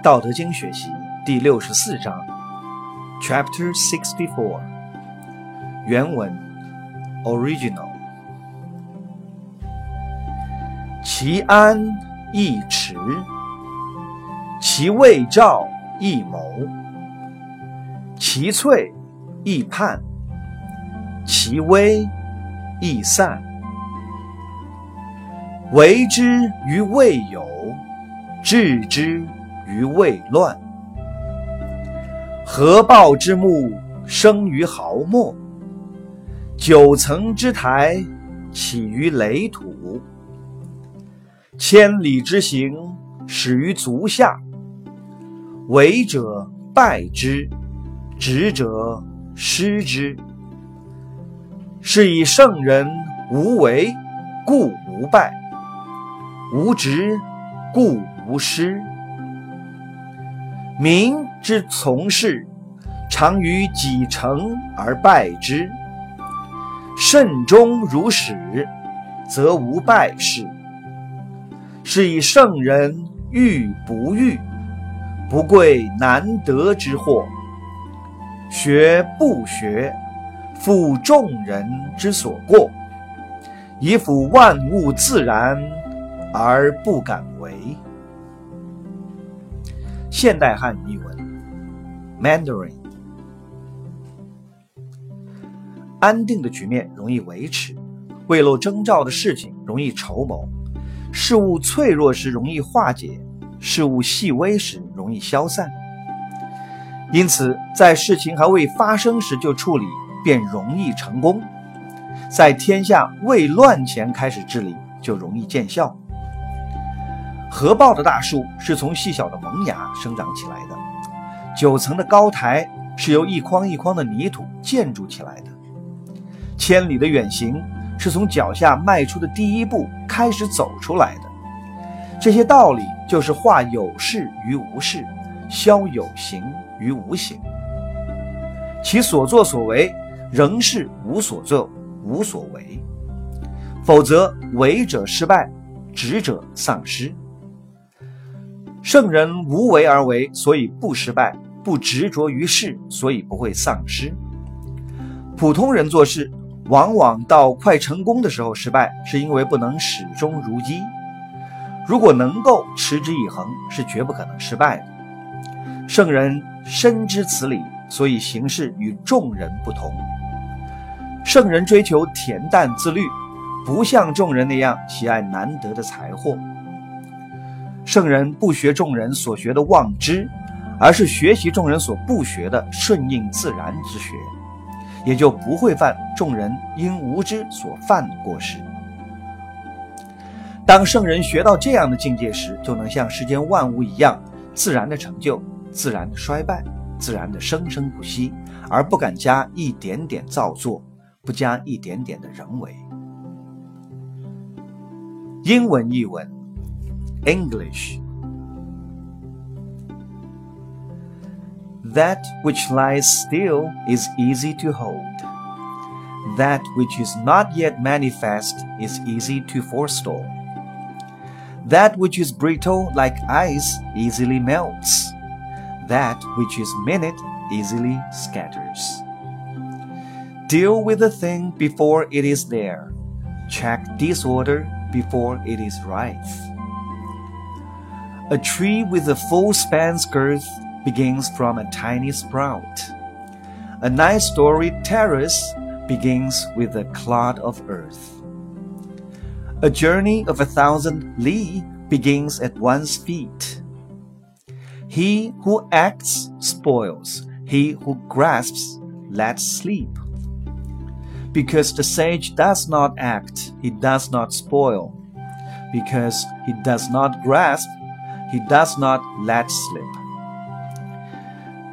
《道德经》学习第六十四章，Chapter Sixty Four，原文 Original。其安易持，其未兆易谋，其脆易泮，其微易散。为之于未有，治之。于未乱，合抱之木，生于毫末；九层之台，起于垒土。千里之行，始于足下。为者败之，执者失之。是以圣人无为，故无败；无执，故无失。民之从事，常于己成而败之。慎终如始，则无败事。是以圣人欲不欲，不贵难得之货。学不学，负众人之所过，以辅万物自然而不敢为。现代汉语译文：Mandarin。安定的局面容易维持，未露征兆的事情容易筹谋，事物脆弱时容易化解，事物细微时容易消散。因此，在事情还未发生时就处理，便容易成功；在天下未乱前开始治理，就容易见效。合抱的大树是从细小的萌芽生长起来的，九层的高台是由一筐一筐的泥土建筑起来的，千里的远行是从脚下迈出的第一步开始走出来的。这些道理就是化有事于无事，消有形于无形。其所作所为仍是无所作、无所为，否则为者失败，执者丧失。圣人无为而为，所以不失败；不执着于事，所以不会丧失。普通人做事，往往到快成功的时候失败，是因为不能始终如一。如果能够持之以恒，是绝不可能失败的。圣人深知此理，所以行事与众人不同。圣人追求恬淡自律，不像众人那样喜爱难得的财货。圣人不学众人所学的妄知，而是学习众人所不学的顺应自然之学，也就不会犯众人因无知所犯的过失。当圣人学到这样的境界时，就能像世间万物一样，自然的成就，自然的衰败，自然的生生不息，而不敢加一点点造作，不加一点点的人为。英文译文。English. That which lies still is easy to hold. That which is not yet manifest is easy to forestall. That which is brittle like ice easily melts. That which is minute easily scatters. Deal with the thing before it is there. Check disorder before it is rife. A tree with a full span's girth begins from a tiny sprout. A nine-story terrace begins with a clod of earth. A journey of a thousand li begins at one's feet. He who acts spoils. He who grasps lets sleep. Because the sage does not act, he does not spoil. Because he does not grasp, he does not let slip.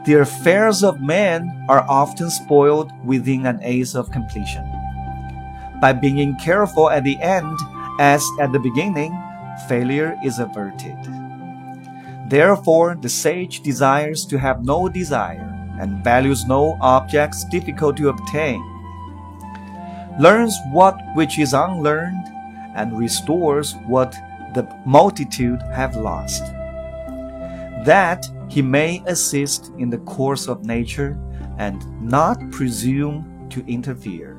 The affairs of men are often spoiled within an ace of completion. By being careful at the end, as at the beginning, failure is averted. Therefore, the sage desires to have no desire and values no objects difficult to obtain. Learns what which is unlearned and restores what the multitude have lost. that he may assist in the course of nature and not presume to interfere.